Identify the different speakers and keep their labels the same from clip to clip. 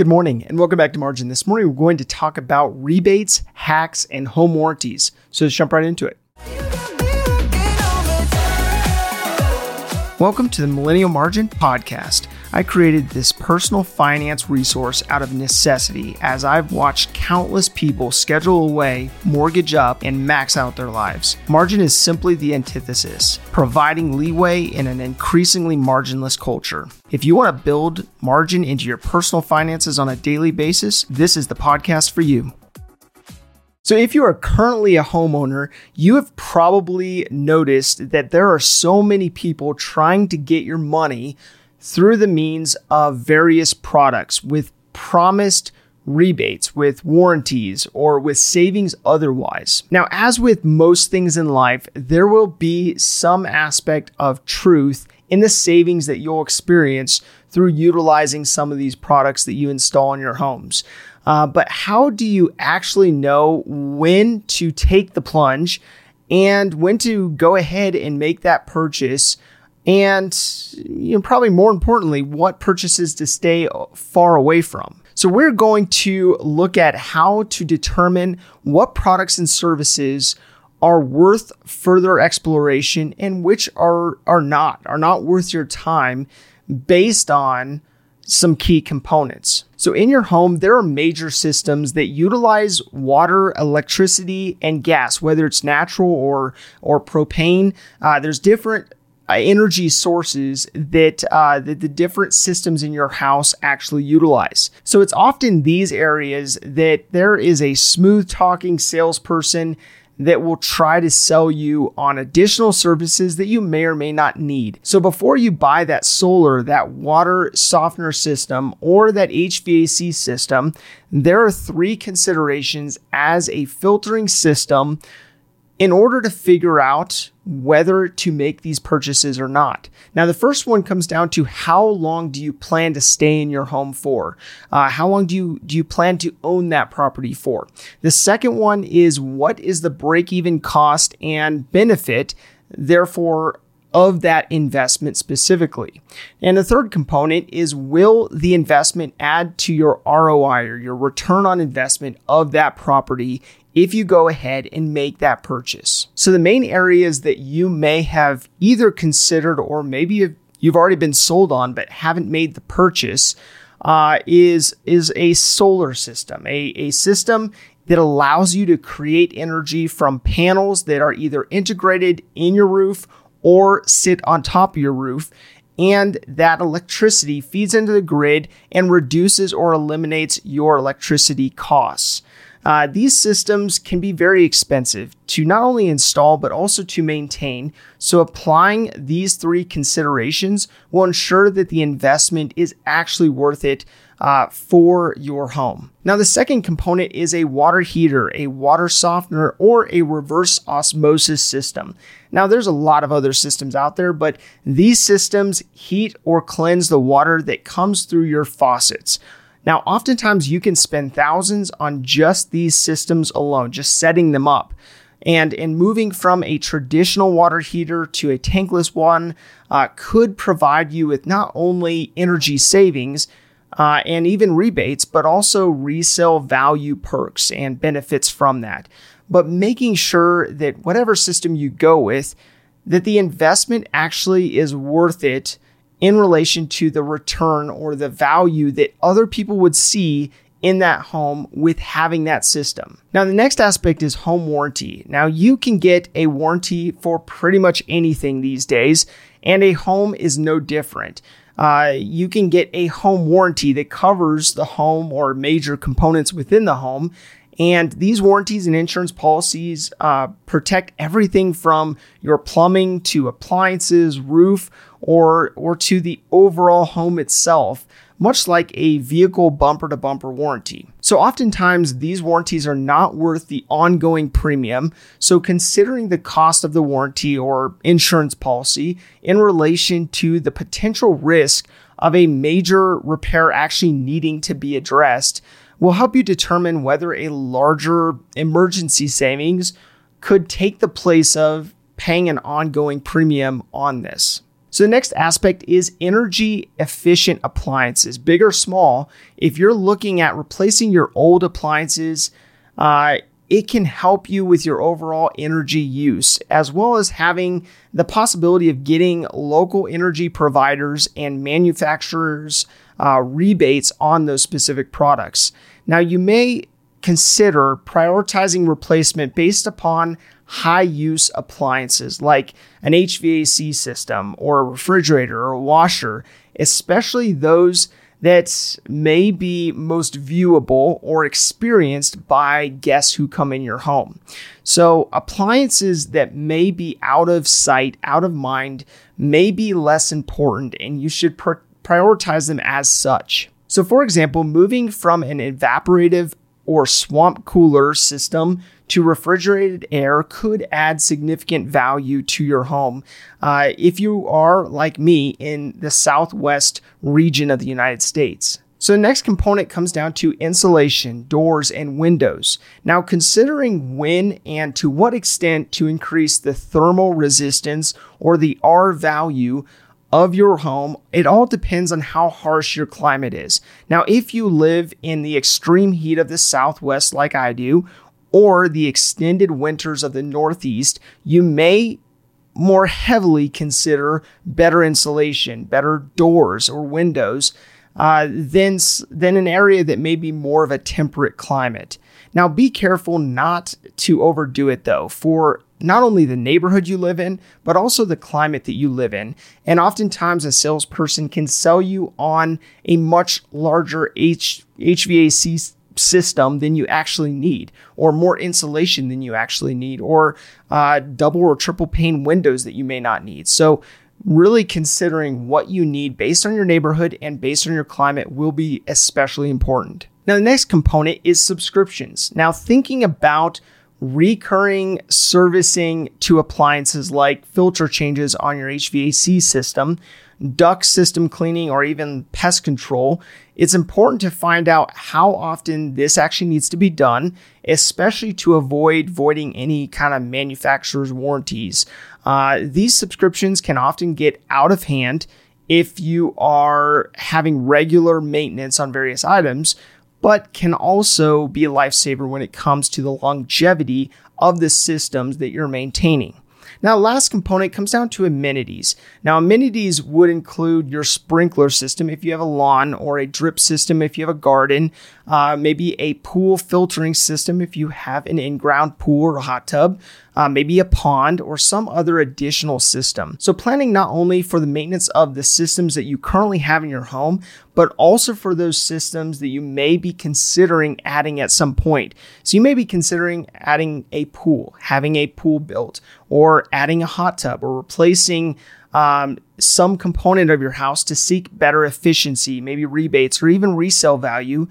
Speaker 1: Good morning and welcome back to Margin. This morning we're going to talk about rebates, hacks, and home warranties. So let's jump right into it. Welcome to the Millennial Margin Podcast. I created this personal finance resource out of necessity as I've watched countless people schedule away, mortgage up, and max out their lives. Margin is simply the antithesis, providing leeway in an increasingly marginless culture. If you want to build margin into your personal finances on a daily basis, this is the podcast for you. So, if you are currently a homeowner, you have probably noticed that there are so many people trying to get your money through the means of various products with promised rebates, with warranties, or with savings otherwise. Now, as with most things in life, there will be some aspect of truth in the savings that you'll experience through utilizing some of these products that you install in your homes. Uh, but how do you actually know when to take the plunge and when to go ahead and make that purchase and you know, probably more importantly, what purchases to stay far away from. So, we're going to look at how to determine what products and services are worth further exploration and which are, are not, are not worth your time based on some key components. So, in your home, there are major systems that utilize water, electricity, and gas, whether it's natural or or propane. Uh, there's different energy sources that, uh, that the different systems in your house actually utilize. So it's often these areas that there is a smooth talking salesperson that will try to sell you on additional services that you may or may not need. So before you buy that solar, that water softener system, or that HVAC system, there are three considerations as a filtering system in order to figure out whether to make these purchases or not. Now, the first one comes down to how long do you plan to stay in your home for? Uh, how long do you do you plan to own that property for? The second one is what is the break-even cost and benefit, therefore of that investment specifically. And the third component is will the investment add to your ROI or your return on investment of that property if you go ahead and make that purchase. So, the main areas that you may have either considered or maybe you've already been sold on but haven't made the purchase uh, is, is a solar system, a, a system that allows you to create energy from panels that are either integrated in your roof or sit on top of your roof. And that electricity feeds into the grid and reduces or eliminates your electricity costs. Uh, these systems can be very expensive to not only install but also to maintain. So, applying these three considerations will ensure that the investment is actually worth it uh, for your home. Now, the second component is a water heater, a water softener, or a reverse osmosis system. Now, there's a lot of other systems out there, but these systems heat or cleanse the water that comes through your faucets. Now, oftentimes you can spend thousands on just these systems alone, just setting them up. And in moving from a traditional water heater to a tankless one uh, could provide you with not only energy savings uh, and even rebates, but also resale value perks and benefits from that. But making sure that whatever system you go with, that the investment actually is worth it in relation to the return or the value that other people would see in that home with having that system. Now, the next aspect is home warranty. Now, you can get a warranty for pretty much anything these days, and a home is no different. Uh, you can get a home warranty that covers the home or major components within the home. And these warranties and insurance policies uh, protect everything from your plumbing to appliances, roof, or, or to the overall home itself, much like a vehicle bumper to bumper warranty. So, oftentimes, these warranties are not worth the ongoing premium. So, considering the cost of the warranty or insurance policy in relation to the potential risk of a major repair actually needing to be addressed will help you determine whether a larger emergency savings could take the place of paying an ongoing premium on this. So the next aspect is energy efficient appliances, big or small. If you're looking at replacing your old appliances, uh, it can help you with your overall energy use, as well as having the possibility of getting local energy providers and manufacturers uh, rebates on those specific products. Now, you may consider prioritizing replacement based upon high use appliances like an HVAC system or a refrigerator or a washer, especially those that may be most viewable or experienced by guests who come in your home. So, appliances that may be out of sight, out of mind, may be less important, and you should pr- prioritize them as such. So, for example, moving from an evaporative or swamp cooler system to refrigerated air could add significant value to your home uh, if you are, like me, in the southwest region of the United States. So, the next component comes down to insulation, doors, and windows. Now, considering when and to what extent to increase the thermal resistance or the R value of your home, it all depends on how harsh your climate is. Now, if you live in the extreme heat of the Southwest, like I do, or the extended winters of the Northeast, you may more heavily consider better insulation, better doors or windows uh, than, than an area that may be more of a temperate climate. Now, be careful not to overdo it though, for not only the neighborhood you live in, but also the climate that you live in. And oftentimes, a salesperson can sell you on a much larger H- HVAC system than you actually need, or more insulation than you actually need, or uh, double or triple pane windows that you may not need. So, really considering what you need based on your neighborhood and based on your climate will be especially important. Now, the next component is subscriptions. Now, thinking about recurring servicing to appliances like filter changes on your HVAC system, duct system cleaning, or even pest control, it's important to find out how often this actually needs to be done, especially to avoid voiding any kind of manufacturer's warranties. Uh, these subscriptions can often get out of hand if you are having regular maintenance on various items, but can also be a lifesaver when it comes to the longevity of the systems that you're maintaining. Now, last component comes down to amenities. Now, amenities would include your sprinkler system if you have a lawn, or a drip system if you have a garden, uh, maybe a pool filtering system if you have an in ground pool or a hot tub, uh, maybe a pond, or some other additional system. So, planning not only for the maintenance of the systems that you currently have in your home, but also for those systems that you may be considering adding at some point. So, you may be considering adding a pool, having a pool built, or adding a hot tub, or replacing um, some component of your house to seek better efficiency, maybe rebates or even resale value.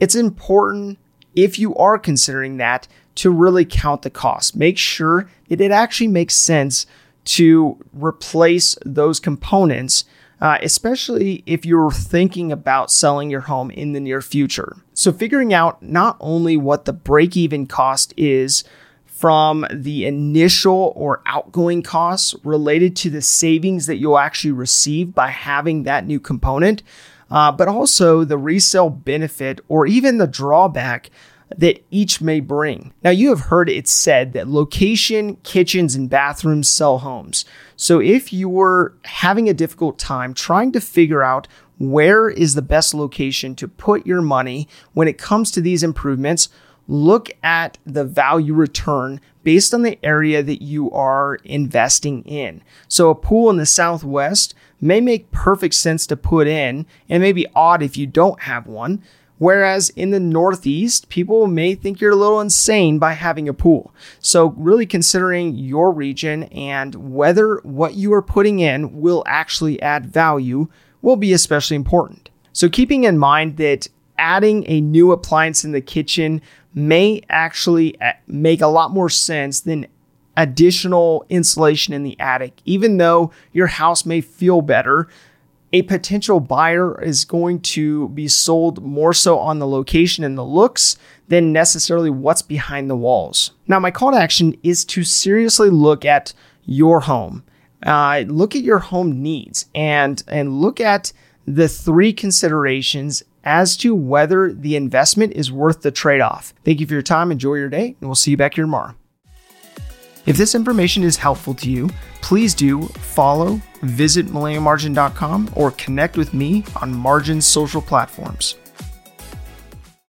Speaker 1: It's important if you are considering that to really count the cost. Make sure that it actually makes sense to replace those components uh, especially if you're thinking about selling your home in the near future. So, figuring out not only what the break even cost is from the initial or outgoing costs related to the savings that you'll actually receive by having that new component, uh, but also the resale benefit or even the drawback that each may bring. Now, you have heard it said that location, kitchens, and bathrooms sell homes. So, if you're having a difficult time trying to figure out where is the best location to put your money when it comes to these improvements, look at the value return based on the area that you are investing in. So, a pool in the Southwest may make perfect sense to put in and may be odd if you don't have one. Whereas in the Northeast, people may think you're a little insane by having a pool. So, really considering your region and whether what you are putting in will actually add value will be especially important. So, keeping in mind that adding a new appliance in the kitchen may actually uh, make a lot more sense than additional insulation in the attic, even though your house may feel better a potential buyer is going to be sold more so on the location and the looks than necessarily what's behind the walls. Now, my call to action is to seriously look at your home. uh, look at your home needs and and look at the three considerations as to whether the investment is worth the trade-off. Thank you for your time. Enjoy your day, and we'll see you back here tomorrow. If this information is helpful to you, please do follow, visit millennialmargin.com, or connect with me on Margin's social platforms.